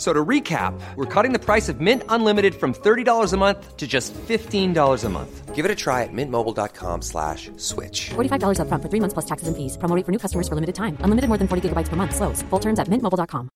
F- So to recap, we're cutting the price of Mint Unlimited from $30 a month to just $15 a month. Give it a try at mintmobile.com slash switch. $45 upfront for three months plus taxes and fees. Promo rate for new customers for limited time. Unlimited more than 40 gigabytes per month. Slows. Full terms at mintmobile.com.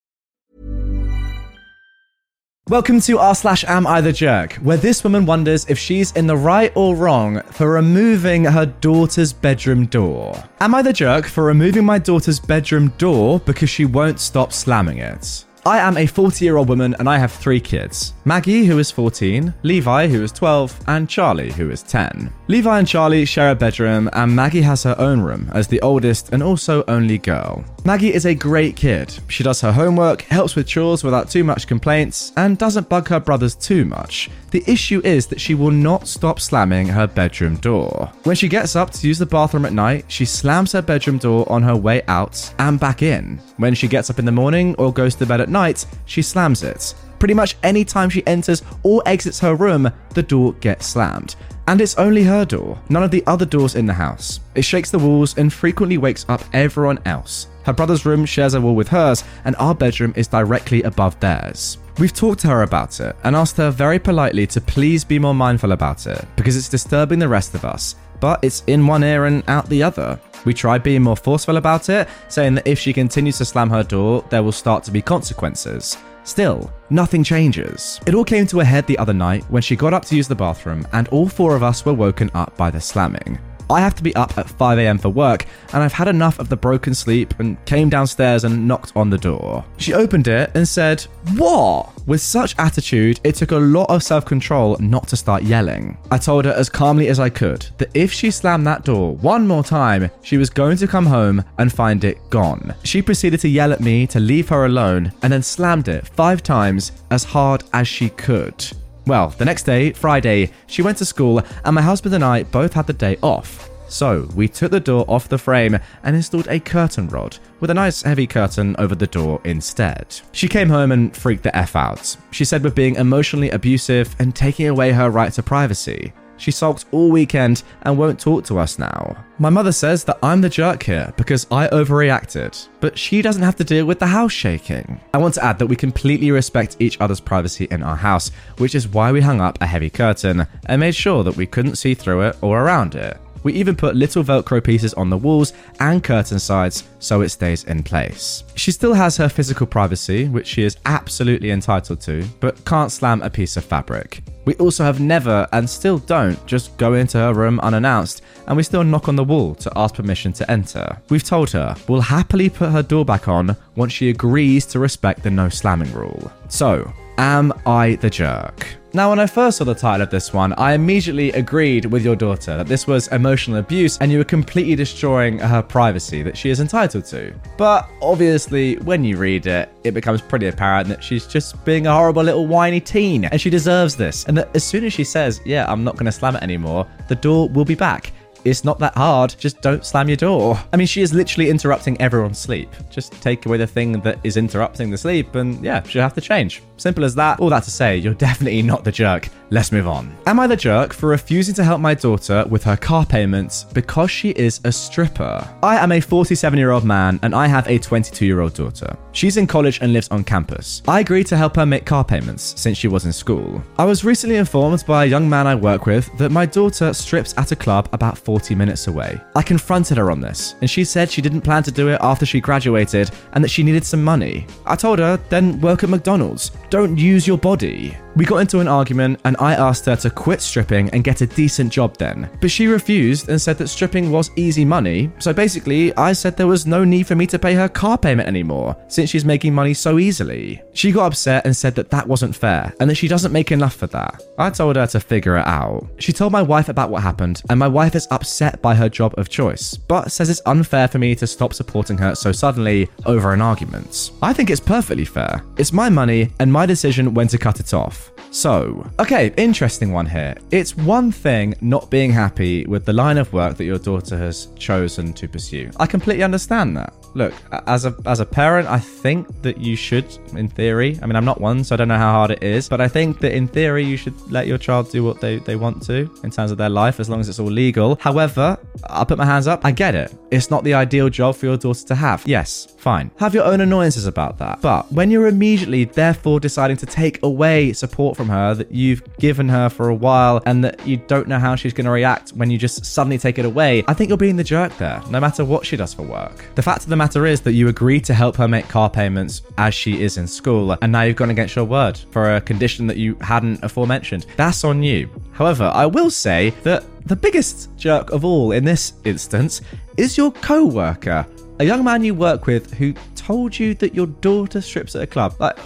Welcome to r slash am I the jerk, where this woman wonders if she's in the right or wrong for removing her daughter's bedroom door. Am I the jerk for removing my daughter's bedroom door because she won't stop slamming it? I am a 40 year old woman and I have three kids Maggie, who is 14, Levi, who is 12, and Charlie, who is 10. Levi and Charlie share a bedroom, and Maggie has her own room as the oldest and also only girl. Maggie is a great kid. She does her homework, helps with chores without too much complaints, and doesn't bug her brothers too much. The issue is that she will not stop slamming her bedroom door. When she gets up to use the bathroom at night, she slams her bedroom door on her way out and back in. When she gets up in the morning or goes to bed at night, she slams it. Pretty much any time she enters or exits her room, the door gets slammed. And it's only her door, none of the other doors in the house. It shakes the walls and frequently wakes up everyone else. Her brother's room shares a wall with hers, and our bedroom is directly above theirs. We've talked to her about it and asked her very politely to please be more mindful about it because it's disturbing the rest of us, but it's in one ear and out the other. We tried being more forceful about it, saying that if she continues to slam her door, there will start to be consequences. Still, nothing changes. It all came to a head the other night when she got up to use the bathroom, and all four of us were woken up by the slamming. I have to be up at 5am for work, and I've had enough of the broken sleep and came downstairs and knocked on the door. She opened it and said, What? With such attitude, it took a lot of self control not to start yelling. I told her as calmly as I could that if she slammed that door one more time, she was going to come home and find it gone. She proceeded to yell at me to leave her alone and then slammed it five times as hard as she could. Well, the next day, Friday, she went to school, and my husband and I both had the day off. So, we took the door off the frame and installed a curtain rod with a nice heavy curtain over the door instead. She came home and freaked the F out. She said we're being emotionally abusive and taking away her right to privacy. She sulked all weekend and won't talk to us now. My mother says that I'm the jerk here because I overreacted, but she doesn't have to deal with the house shaking. I want to add that we completely respect each other's privacy in our house, which is why we hung up a heavy curtain and made sure that we couldn't see through it or around it. We even put little Velcro pieces on the walls and curtain sides so it stays in place. She still has her physical privacy, which she is absolutely entitled to, but can't slam a piece of fabric. We also have never and still don't just go into her room unannounced, and we still knock on the wall to ask permission to enter. We've told her we'll happily put her door back on once she agrees to respect the no slamming rule. So, Am I the jerk? Now, when I first saw the title of this one, I immediately agreed with your daughter that this was emotional abuse and you were completely destroying her privacy that she is entitled to. But obviously, when you read it, it becomes pretty apparent that she's just being a horrible little whiny teen and she deserves this. And that as soon as she says, Yeah, I'm not going to slam it anymore, the door will be back. It's not that hard. Just don't slam your door. I mean, she is literally interrupting everyone's sleep. Just take away the thing that is interrupting the sleep, and yeah, she'll have to change. Simple as that. All that to say, you're definitely not the jerk. Let's move on. Am I the jerk for refusing to help my daughter with her car payments because she is a stripper? I am a 47 year old man and I have a 22 year old daughter. She's in college and lives on campus. I agreed to help her make car payments since she was in school. I was recently informed by a young man I work with that my daughter strips at a club about 40 minutes away. I confronted her on this and she said she didn't plan to do it after she graduated and that she needed some money. I told her, then work at McDonald's. Don't use your body. We got into an argument and I asked her to quit stripping and get a decent job then. But she refused and said that stripping was easy money. So basically, I said there was no need for me to pay her car payment anymore since she's making money so easily. She got upset and said that that wasn't fair and that she doesn't make enough for that. I told her to figure it out. She told my wife about what happened and my wife is upset by her job of choice, but says it's unfair for me to stop supporting her so suddenly over an argument. I think it's perfectly fair. It's my money and my decision when to cut it off. So, okay, interesting one here. It's one thing not being happy with the line of work that your daughter has chosen to pursue. I completely understand that. Look, as a as a parent, I think that you should, in theory. I mean, I'm not one, so I don't know how hard it is, but I think that in theory you should let your child do what they, they want to in terms of their life, as long as it's all legal. However, I'll put my hands up. I get it. It's not the ideal job for your daughter to have. Yes, fine. Have your own annoyances about that. But when you're immediately, therefore, deciding to take away support from her that you've given her for a while and that you don't know how she's going to react when you just suddenly take it away, I think you're being the jerk there, no matter what she does for work. The fact of the matter is that you agreed to help her make car payments as she is in school, and now you've gone against your word for a condition that you hadn't aforementioned. That's on you. However, I will say that the biggest jerk of all in this instance is your co worker, a young man you work with who told you that your daughter strips at a club. Like,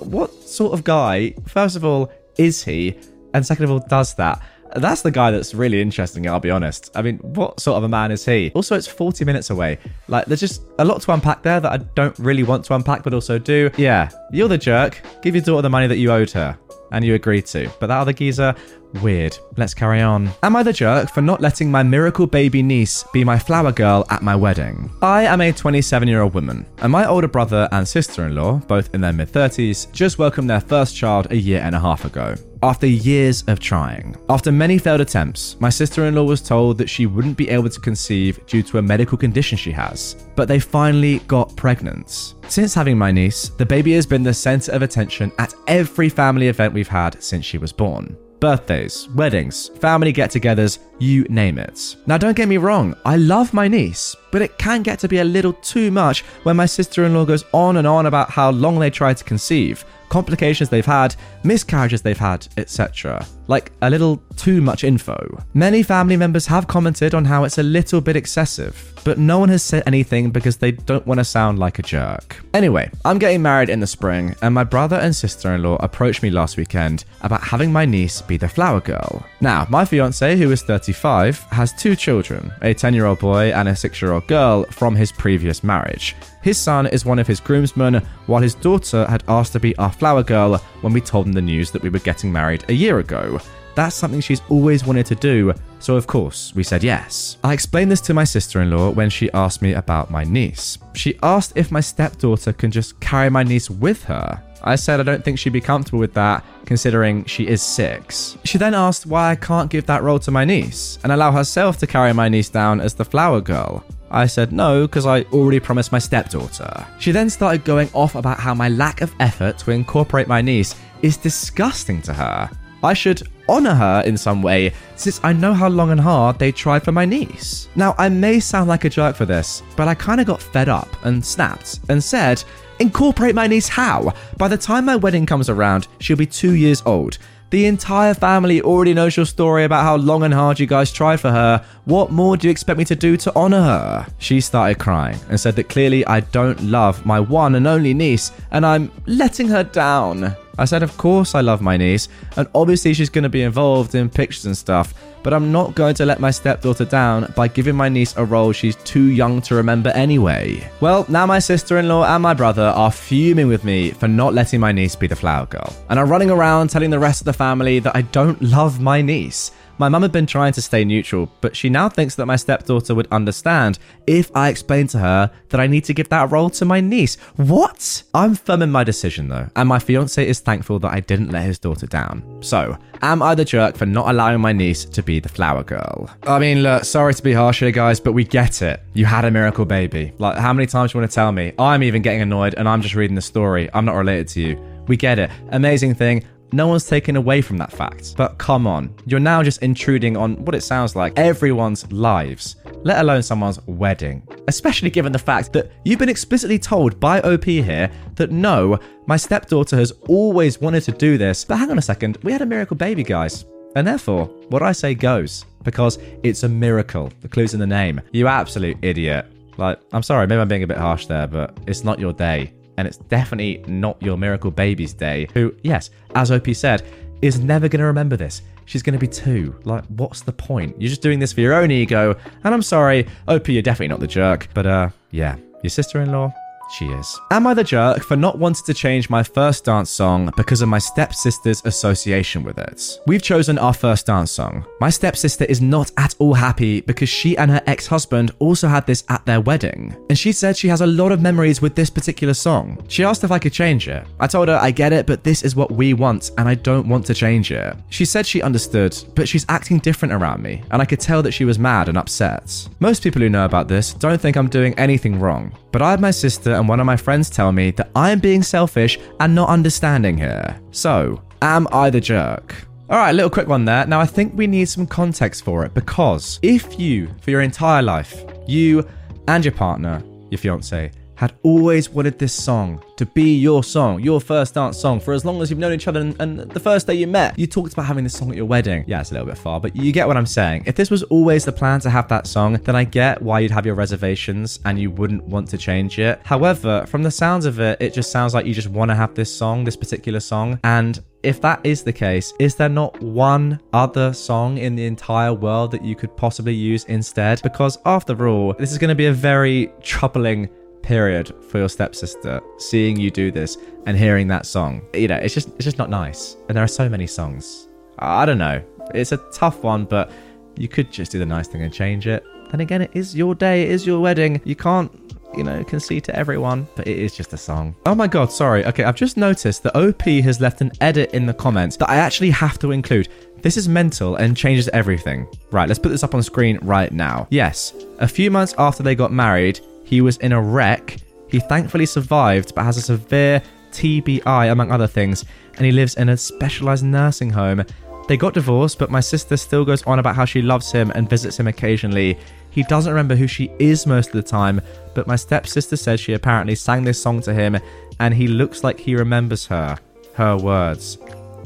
what sort of guy, first of all, is he? And second of all, does that? That's the guy that's really interesting, I'll be honest. I mean, what sort of a man is he? Also, it's 40 minutes away. Like, there's just a lot to unpack there that I don't really want to unpack, but also do. Yeah, you're the jerk. Give your daughter the money that you owed her and you agreed to. But that other geezer, weird. Let's carry on. Am I the jerk for not letting my miracle baby niece be my flower girl at my wedding? I am a 27 year old woman, and my older brother and sister in law, both in their mid 30s, just welcomed their first child a year and a half ago. After years of trying. After many failed attempts, my sister in law was told that she wouldn't be able to conceive due to a medical condition she has, but they finally got pregnant. Since having my niece, the baby has been the center of attention at every family event we've had since she was born. Birthdays, weddings, family get togethers, you name it. Now, don't get me wrong, I love my niece, but it can get to be a little too much when my sister in law goes on and on about how long they tried to conceive, complications they've had, miscarriages they've had, etc. Like a little too much info. Many family members have commented on how it's a little bit excessive, but no one has said anything because they don't want to sound like a jerk. Anyway, I'm getting married in the spring, and my brother and sister in law approached me last weekend about having my niece be the flower girl. Now, my fiance, who is 35, has two children a 10 year old boy and a 6 year old girl from his previous marriage. His son is one of his groomsmen, while his daughter had asked to be our flower girl when we told him the news that we were getting married a year ago. That's something she's always wanted to do, so of course we said yes. I explained this to my sister in law when she asked me about my niece. She asked if my stepdaughter can just carry my niece with her. I said I don't think she'd be comfortable with that, considering she is six. She then asked why I can't give that role to my niece and allow herself to carry my niece down as the flower girl. I said no because I already promised my stepdaughter. She then started going off about how my lack of effort to incorporate my niece is disgusting to her. I should honour her in some way, since I know how long and hard they tried for my niece. Now, I may sound like a jerk for this, but I kinda got fed up and snapped and said, Incorporate my niece how? By the time my wedding comes around, she'll be two years old. The entire family already knows your story about how long and hard you guys tried for her. What more do you expect me to do to honour her? She started crying and said that clearly I don't love my one and only niece and I'm letting her down. I said, Of course, I love my niece, and obviously she's going to be involved in pictures and stuff, but I'm not going to let my stepdaughter down by giving my niece a role she's too young to remember anyway. Well, now my sister in law and my brother are fuming with me for not letting my niece be the flower girl, and are running around telling the rest of the family that I don't love my niece. My mum had been trying to stay neutral, but she now thinks that my stepdaughter would understand if I explained to her that I need to give that role to my niece. What? I'm firm in my decision though, and my fiance is thankful that I didn't let his daughter down. So, am I the jerk for not allowing my niece to be the flower girl? I mean, look, sorry to be harsh here, guys, but we get it. You had a miracle baby. Like, how many times do you want to tell me? I'm even getting annoyed and I'm just reading the story. I'm not related to you. We get it. Amazing thing. No one's taken away from that fact. But come on, you're now just intruding on what it sounds like everyone's lives. let alone someone's wedding. Especially given the fact that you've been explicitly told by OP here that no, my stepdaughter has always wanted to do this. But hang on a second, we had a miracle baby, guys. And therefore, what I say goes, because it's a miracle. The clue's in the name. You absolute idiot. Like, I'm sorry, maybe I'm being a bit harsh there, but it's not your day. And it's definitely not your miracle baby's day, who, yes, as OP said, is never going to remember this. She's going to be two. Like, what's the point? You're just doing this for your own ego. And I'm sorry, OP, you're definitely not the jerk. But, uh, yeah, your sister in law, she is. Am I the jerk for not wanting to change my first dance song because of my stepsister's association with it? We've chosen our first dance song. My stepsister is not at all happy because she and her ex husband also had this at their wedding. And she said she has a lot of memories with this particular song. She asked if I could change it. I told her I get it, but this is what we want and I don't want to change it. She said she understood, but she's acting different around me, and I could tell that she was mad and upset. Most people who know about this don't think I'm doing anything wrong, but I had my sister and one of my friends tell me that I am being selfish and not understanding here. So, am I the jerk? All right, little quick one there. Now, I think we need some context for it because if you, for your entire life, you and your partner, your fiance, had always wanted this song to be your song, your first dance song for as long as you've known each other and, and, the first day you met. You talked about having this song at your wedding. Yeah, it's a little bit far, but you get what I'm saying. If this was always the plan to have that song, then I get why you'd have your reservations and you wouldn't want to change it. However, from the sounds of it, it just sounds like you just want to have this song, this particular song, and if that is the case, is there not one other song in the entire world that you could possibly use instead? Because after all, this is going to be a very troubling period for your stepsister seeing you do this and hearing that song you know it's just it's just not nice and there are so many songs i don't know it's a tough one but you could just do the nice thing and change it then again it is your day it is your wedding you can't you know, concede to everyone, but it is just a song. Oh my god, sorry. Okay, I've just noticed that OP has left an edit in the comments that I actually have to include. This is mental and changes everything. Right, let's put this up on screen right now. Yes, a few months after they got married, he was in a wreck. He thankfully survived, but has a severe TBI, among other things, and he lives in a specialized nursing home. They got divorced, but my sister still goes on about how she loves him and visits him occasionally. He doesn't remember who she is most of the time, but my stepsister says she apparently sang this song to him, and he looks like he remembers her. Her words.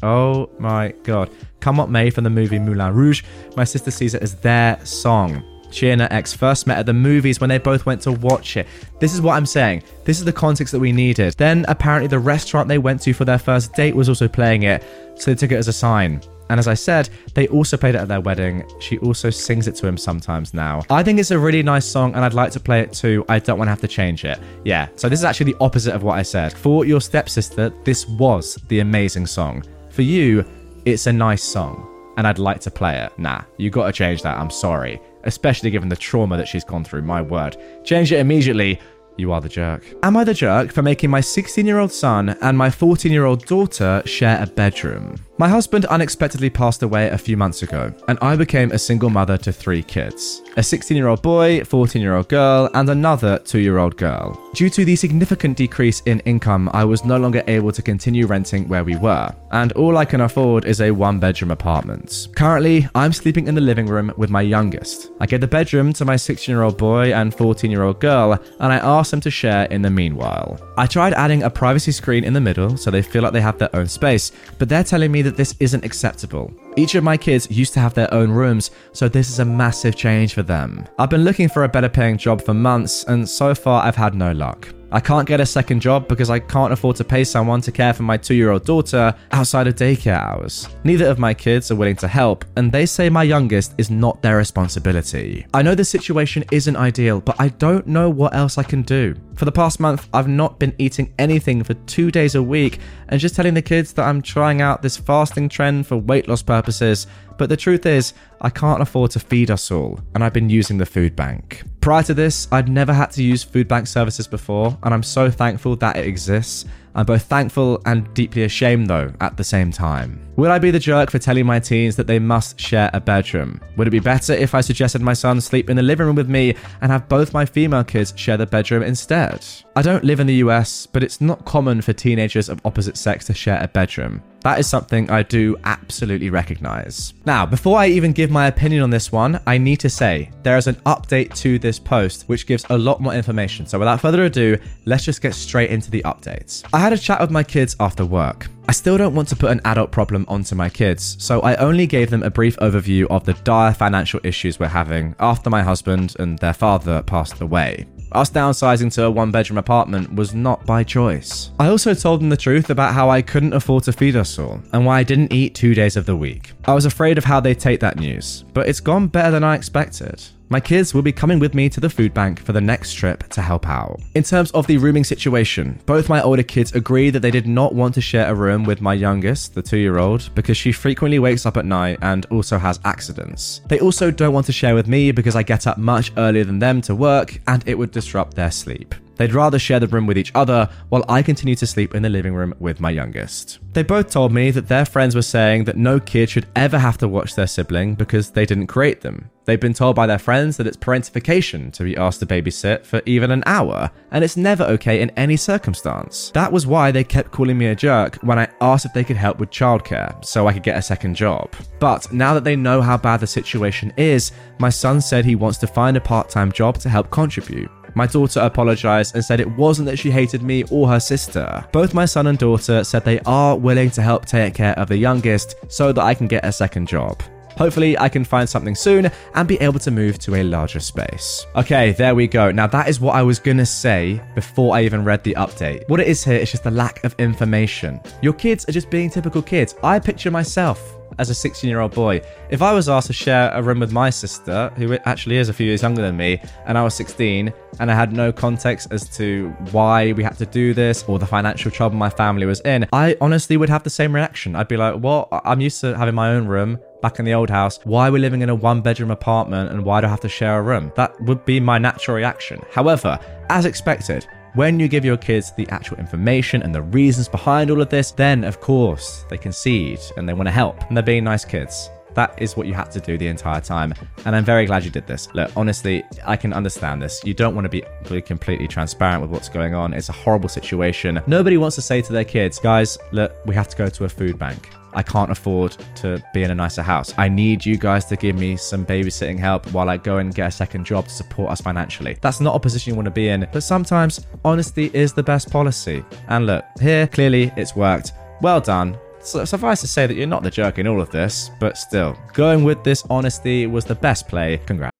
Oh my god. Come What May from the movie Moulin Rouge, my sister sees it as their song. She and her ex first met at the movies when they both went to watch it. This is what I'm saying. This is the context that we needed. Then apparently the restaurant they went to for their first date was also playing it, so they took it as a sign. And as I said, they also played it at their wedding. She also sings it to him sometimes now. I think it's a really nice song and I'd like to play it too. I don't want to have to change it. Yeah, so this is actually the opposite of what I said. For your stepsister, this was the amazing song. For you, it's a nice song and I'd like to play it. Nah, you gotta change that. I'm sorry especially given the trauma that she's gone through. My word. Change it immediately. You are the jerk. Am I the jerk for making my 16 year old son and my 14 year old daughter share a bedroom? My husband unexpectedly passed away a few months ago, and I became a single mother to three kids a 16 year old boy, 14 year old girl, and another 2 year old girl. Due to the significant decrease in income, I was no longer able to continue renting where we were, and all I can afford is a one bedroom apartment. Currently, I'm sleeping in the living room with my youngest. I gave the bedroom to my 16 year old boy and 14 year old girl, and I asked them to share in the meanwhile. I tried adding a privacy screen in the middle so they feel like they have their own space, but they're telling me that this isn't acceptable. Each of my kids used to have their own rooms, so this is a massive change for them. I've been looking for a better paying job for months, and so far I've had no luck. I can't get a second job because I can't afford to pay someone to care for my two year old daughter outside of daycare hours. Neither of my kids are willing to help, and they say my youngest is not their responsibility. I know the situation isn't ideal, but I don't know what else I can do. For the past month, I've not been eating anything for two days a week and just telling the kids that I'm trying out this fasting trend for weight loss purposes. But the truth is, I can't afford to feed us all, and I've been using the food bank. Prior to this, I'd never had to use food bank services before, and I'm so thankful that it exists. I'm both thankful and deeply ashamed, though, at the same time. Would I be the jerk for telling my teens that they must share a bedroom? Would it be better if I suggested my son sleep in the living room with me and have both my female kids share the bedroom instead? I don't live in the US, but it's not common for teenagers of opposite sex to share a bedroom. That is something I do absolutely recognize. Now, before I even give my opinion on this one, I need to say there is an update to this post which gives a lot more information. So, without further ado, let's just get straight into the updates. Had a chat with my kids after work. I still don't want to put an adult problem onto my kids, so I only gave them a brief overview of the dire financial issues we're having after my husband and their father passed away. Us downsizing to a one bedroom apartment was not by choice. I also told them the truth about how I couldn't afford to feed us all and why I didn't eat two days of the week. I was afraid of how they'd take that news, but it's gone better than I expected. My kids will be coming with me to the food bank for the next trip to help out. In terms of the rooming situation, both my older kids agreed that they did not want to share a room with my youngest, the two year old, because she frequently wakes up at night and also has accidents. They also don't want to share with me because I get up much earlier than them to work and it would disrupt their sleep. They'd rather share the room with each other while I continue to sleep in the living room with my youngest. They both told me that their friends were saying that no kid should ever have to watch their sibling because they didn't create them. They've been told by their friends that it's parentification to be asked to babysit for even an hour, and it's never okay in any circumstance. That was why they kept calling me a jerk when I asked if they could help with childcare so I could get a second job. But now that they know how bad the situation is, my son said he wants to find a part time job to help contribute. My daughter apologized and said it wasn't that she hated me or her sister. Both my son and daughter said they are willing to help take care of the youngest so that I can get a second job. Hopefully, I can find something soon and be able to move to a larger space. Okay, there we go. Now, that is what I was gonna say before I even read the update. What it is here is just the lack of information. Your kids are just being typical kids. I picture myself as a 16 year old boy. If I was asked to share a room with my sister, who actually is a few years younger than me, and I was 16, and I had no context as to why we had to do this or the financial trouble my family was in, I honestly would have the same reaction. I'd be like, well, I'm used to having my own room back in the old house. Why are we living in a one bedroom apartment and why do I have to share a room? That would be my natural reaction. However, as expected, when you give your kids the actual information and the reasons behind all of this, then of course they concede and they want to help and they're being nice kids. That is what you had to do the entire time. And I'm very glad you did this. Look, honestly, I can understand this. You don't want to be completely transparent with what's going on. It's a horrible situation. Nobody wants to say to their kids, guys, look, we have to go to a food bank. I can't afford to be in a nicer house. I need you guys to give me some babysitting help while I go and get a second job to support us financially. That's not a position you want to be in, but sometimes honesty is the best policy. And look, here, clearly it's worked. Well done. So, suffice to say that you're not the jerk in all of this, but still, going with this honesty was the best play. Congrats.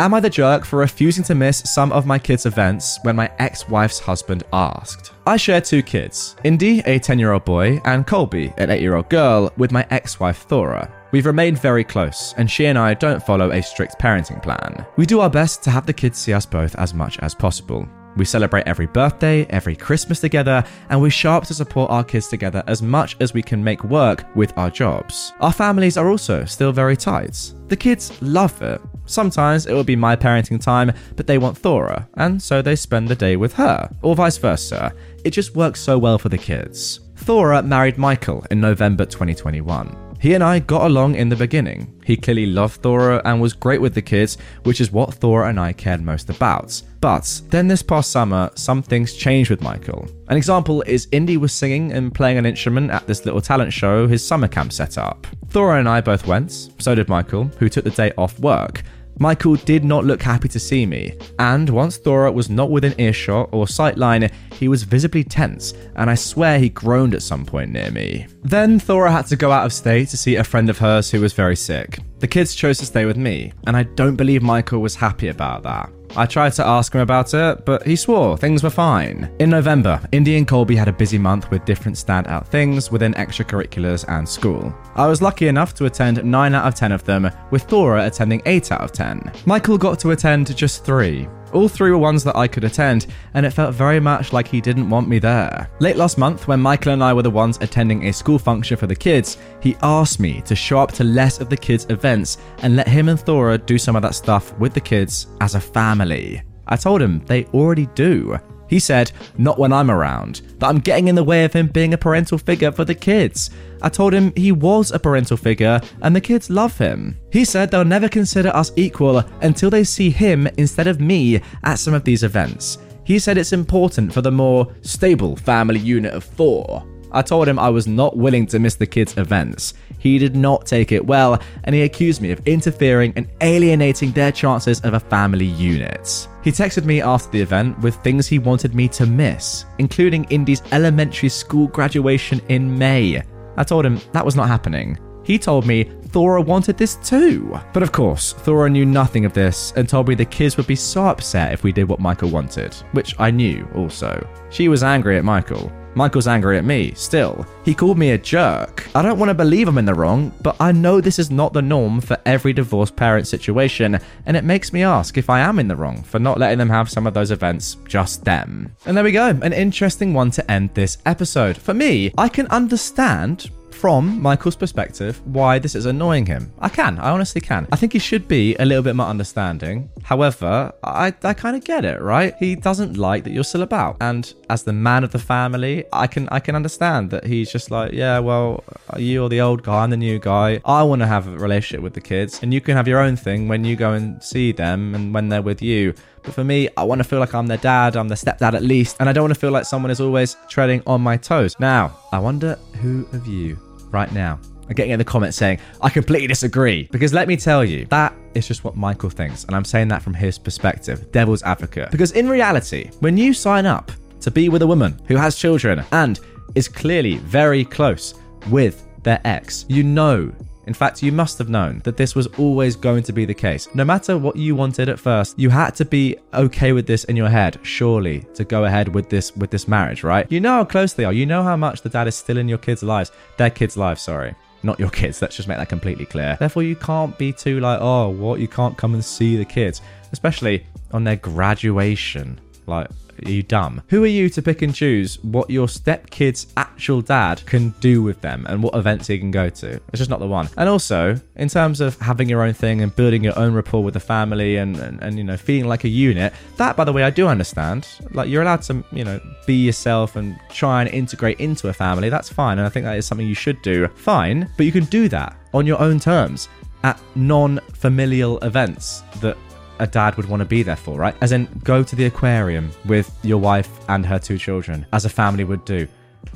Am I the jerk for refusing to miss some of my kids' events when my ex wife's husband asked? I share two kids Indy, a 10 year old boy, and Colby, an 8 year old girl, with my ex wife Thora. We've remained very close, and she and I don't follow a strict parenting plan. We do our best to have the kids see us both as much as possible. We celebrate every birthday, every Christmas together, and we show up to support our kids together as much as we can make work with our jobs. Our families are also still very tight. The kids love it. Sometimes it will be my parenting time, but they want Thora, and so they spend the day with her, or vice versa. It just works so well for the kids. Thora married Michael in November 2021. He and I got along in the beginning. He clearly loved Thora and was great with the kids, which is what Thora and I cared most about. But then this past summer, some things changed with Michael. An example is Indy was singing and playing an instrument at this little talent show his summer camp set up. Thora and I both went, so did Michael, who took the day off work. Michael did not look happy to see me, and once Thora was not within earshot or sightline, he was visibly tense, and I swear he groaned at some point near me. Then Thora had to go out of state to see a friend of hers who was very sick. The kids chose to stay with me, and I don't believe Michael was happy about that. I tried to ask him about it, but he swore things were fine. In November, Indy and Colby had a busy month with different standout things within extracurriculars and school. I was lucky enough to attend 9 out of 10 of them, with Thora attending 8 out of 10. Michael got to attend just 3. All three were ones that I could attend, and it felt very much like he didn't want me there. Late last month, when Michael and I were the ones attending a school function for the kids, he asked me to show up to less of the kids' events and let him and Thora do some of that stuff with the kids as a family. I told him they already do. He said, not when I'm around, that I'm getting in the way of him being a parental figure for the kids. I told him he was a parental figure and the kids love him. He said they'll never consider us equal until they see him instead of me at some of these events. He said it's important for the more stable family unit of four. I told him I was not willing to miss the kids' events. He did not take it well, and he accused me of interfering and alienating their chances of a family unit. He texted me after the event with things he wanted me to miss, including Indy's elementary school graduation in May. I told him that was not happening. He told me Thora wanted this too. But of course, Thora knew nothing of this and told me the kids would be so upset if we did what Michael wanted, which I knew also. She was angry at Michael. Michael's angry at me, still. He called me a jerk. I don't want to believe I'm in the wrong, but I know this is not the norm for every divorced parent situation, and it makes me ask if I am in the wrong for not letting them have some of those events just them. And there we go, an interesting one to end this episode. For me, I can understand from Michael's perspective why this is annoying him. I can, I honestly can. I think he should be a little bit more understanding. However, I, I kind of get it, right? He doesn't like that you're still about. And as the man of the family, I can I can understand that he's just like, yeah, well, you're the old guy, I'm the new guy. I want to have a relationship with the kids, and you can have your own thing when you go and see them and when they're with you. But for me, I want to feel like I'm their dad, I'm their stepdad at least, and I don't want to feel like someone is always treading on my toes. Now, I wonder who of you right now are getting in the comments saying, I completely disagree. Because let me tell you, that is just what Michael thinks. And I'm saying that from his perspective, devil's advocate. Because in reality, when you sign up to be with a woman who has children and is clearly very close with their ex, you know in fact, you must have known that this was always going to be the case. No matter what you wanted at first, you had to be okay with this in your head, surely, to go ahead with this with this marriage, right? You know how close they are. You know how much the dad is still in your kids' lives. Their kids' lives, sorry not your kids. Let's just make that completely clear. Therefore, you can't be too like, oh, what? You can't come and see the kids, especially on their graduation. Like, are you dumb? Who are you to pick and choose what your stepkid's actual dad can do with them and what events he can go to? It's just not the one. And also, in terms of having your own thing and building your own rapport with the family and, and, and you know, feeling like a unit, that, by the way, I do understand. Like, you're allowed to, you know, be yourself and try and integrate into a family. That's fine. And I think that is something you should do. Fine. But you can do that on your own terms at non familial events that a dad would want to be there for, right? As in, go to the aquarium with your wife and her two children, as a family would do.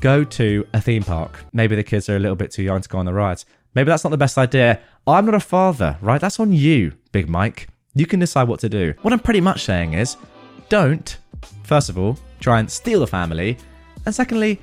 Go to a theme park. Maybe the kids are a little bit too young to go on the rides. Maybe that's not the best idea. I'm not a father, right? That's on you, Big Mike. You can decide what to do. What I'm pretty much saying is don't, first of all, try and steal the family. And secondly,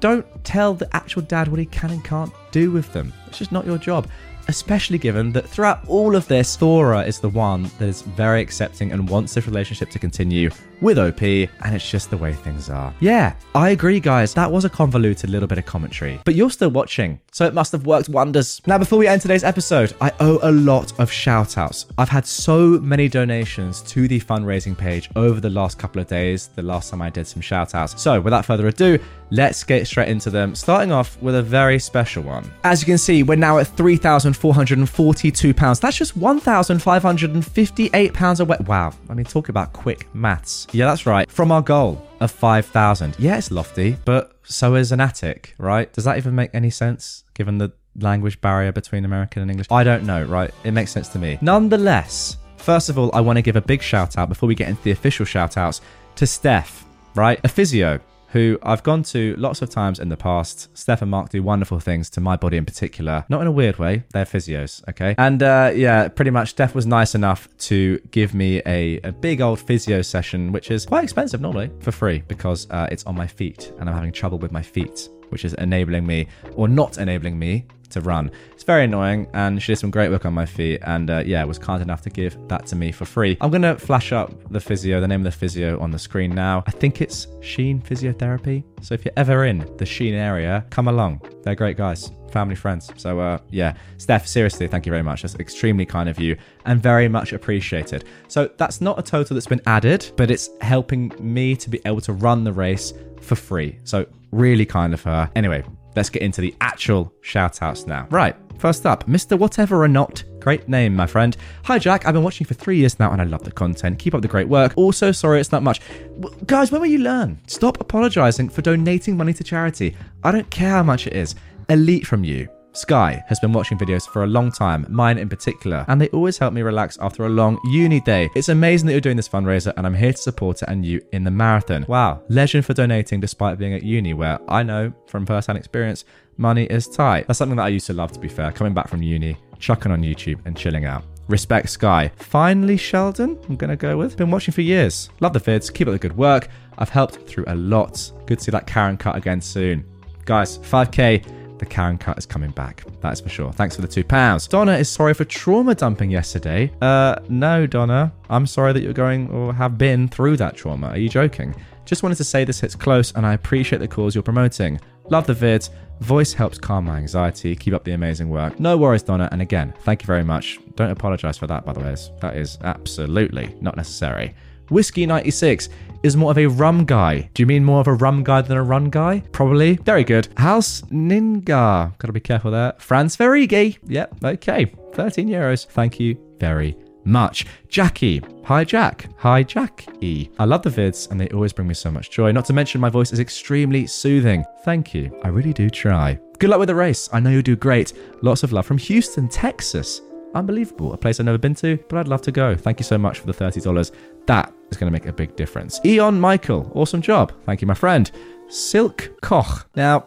don't tell the actual dad what he can and can't do with them. It's just not your job especially given that throughout all of this, Thora is the one that is very accepting and wants this relationship to continue with OP, and it's just the way things are. Yeah, I agree, guys. That was a convoluted little bit of commentary, but you're still watching, so it must have worked wonders. Now, before we end today's episode, I owe a lot of shout outs. I've had so many donations to the fundraising page over the last couple of days, the last time I did some shout outs. So, without further ado, let's get straight into them, starting off with a very special one. As you can see, we're now at £3,442. That's just £1,558 away. Wow. I mean, talk about quick maths. Yeah, that's right. From our goal of 5,000. Yeah, it's lofty, but so is an attic, right? Does that even make any sense given the language barrier between American and English? I don't know, right? It makes sense to me. Nonetheless, first of all, I want to give a big shout out before we get into the official shout outs to Steph, right? A physio who I've gone to lots of times in the past. Steph and Mark do wonderful things to my body in particular. Not in a weird way, they're physios, okay? And uh, yeah, pretty much Steph was nice enough to give me a, a big old physio session, which is quite expensive normally, for free because uh, it's on my feet and I'm having trouble with my feet which is enabling me or not enabling me to run. It's very annoying, and she did some great work on my feet, and uh, yeah, was kind enough to give that to me for free. I'm gonna flash up the physio, the name of the physio on the screen now. I think it's Sheen Physiotherapy. So if you're ever in the Sheen area, come along. They're great guys, family friends. So uh, yeah, Steph, seriously, thank you very much. That's extremely kind of you and very much appreciated. So that's not a total that's been added, but it's helping me to be able to run the race for free. So really kind of her. Anyway, let's get into the actual shout outs now. Right, first up, Mr. Whatever or Not. Great name, my friend. Hi, Jack. I've been watching for three years now and I love the content. Keep up the great work. Also, sorry it's not much. W- Guys, when will you learn? Stop apologizing for donating money to charity. I don't care how much it is. Elite from you. Sky has been watching videos for a long time, mine in particular, and they always help me relax after a long uni day. It's amazing that you're doing this fundraiser, and I'm here to support it and you in the marathon. Wow, legend for donating despite being at uni, where I know from first-hand experience, money is tight. That's something that I used to love, to be fair, coming back from uni, chucking on YouTube and chilling out. Respect Sky. Finally, Sheldon, I'm gonna go with. Been watching for years. Love the vids, keep up the good work. I've helped through a lot. Good to see that Karen cut again soon. Guys, 5k the Karen cut is coming back. That is for sure. Thanks for the two pounds. Donna is sorry for trauma dumping yesterday. Uh, no, Donna. I'm sorry that you're going or have been through that trauma. Are you joking? Just wanted to say this hits close and I appreciate the cause you're promoting. Love the vid. Voice helps calm my anxiety. Keep up the amazing work. No worries, Donna. And again, thank you very much. Don't apologize for that, by the way. That is absolutely not necessary. Whiskey 96 is more of a rum guy. Do you mean more of a rum guy than a run guy? Probably. Very good. House Ninga. Gotta be careful there. Franz Verigi. Yep, okay. 13 euros. Thank you very much. Jackie. Hi, Jack. Hi, Jackie. I love the vids and they always bring me so much joy. Not to mention, my voice is extremely soothing. Thank you. I really do try. Good luck with the race. I know you'll do great. Lots of love from Houston, Texas. Unbelievable. A place I've never been to, but I'd love to go. Thank you so much for the $30. That is going to make a big difference. Eon Michael, awesome job. Thank you, my friend. Silk Koch. Now,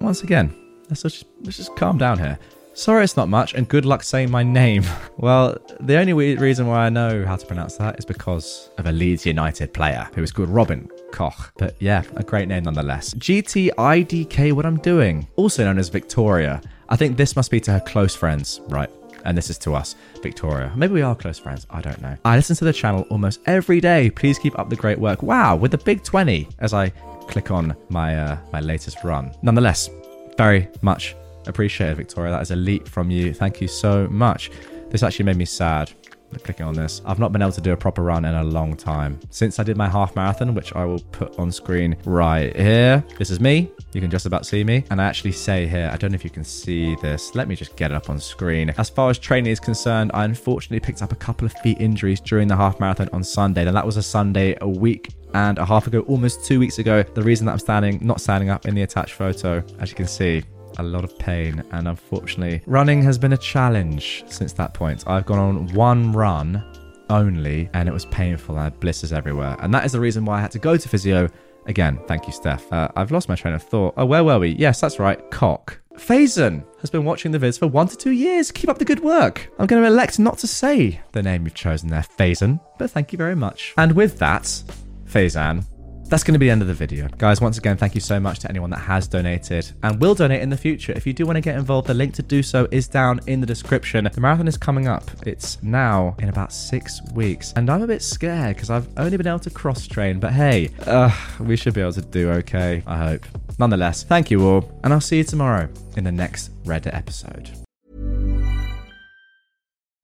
once again, let's just, let's just calm down here. Sorry it's not much, and good luck saying my name. Well, the only reason why I know how to pronounce that is because of a Leeds United player who is called Robin Koch. But yeah, a great name nonetheless. GTIDK, what I'm doing, also known as Victoria. I think this must be to her close friends, right? And this is to us, Victoria. Maybe we are close friends. I don't know. I listen to the channel almost every day. Please keep up the great work. Wow, with the big 20 as I click on my uh, my latest run. Nonetheless, very much appreciated, Victoria. That is a leap from you. Thank you so much. This actually made me sad clicking on this. I've not been able to do a proper run in a long time. Since I did my half marathon, which I will put on screen right here. This is me. You can just about see me. And I actually say here, I don't know if you can see this. Let me just get it up on screen. As far as training is concerned, I unfortunately picked up a couple of feet injuries during the half marathon on Sunday. And that was a Sunday a week and a half ago, almost two weeks ago. The reason that I'm standing, not standing up in the attached photo, as you can see, a lot of pain, and unfortunately, running has been a challenge since that point. I've gone on one run only, and it was painful. I had blisters everywhere, and that is the reason why I had to go to physio. Again, thank you, Steph. Uh, I've lost my train of thought. Oh, where were we? Yes, that's right. Cock. Faison has been watching the vids for one to two years. Keep up the good work. I'm going to elect not to say the name you've chosen there, Faison, but thank you very much. And with that, Faison, that's going to be the end of the video. Guys, once again, thank you so much to anyone that has donated and will donate in the future. If you do want to get involved, the link to do so is down in the description. The marathon is coming up. It's now in about six weeks. And I'm a bit scared because I've only been able to cross train. But hey, uh, we should be able to do okay, I hope. Nonetheless, thank you all. And I'll see you tomorrow in the next Reddit episode.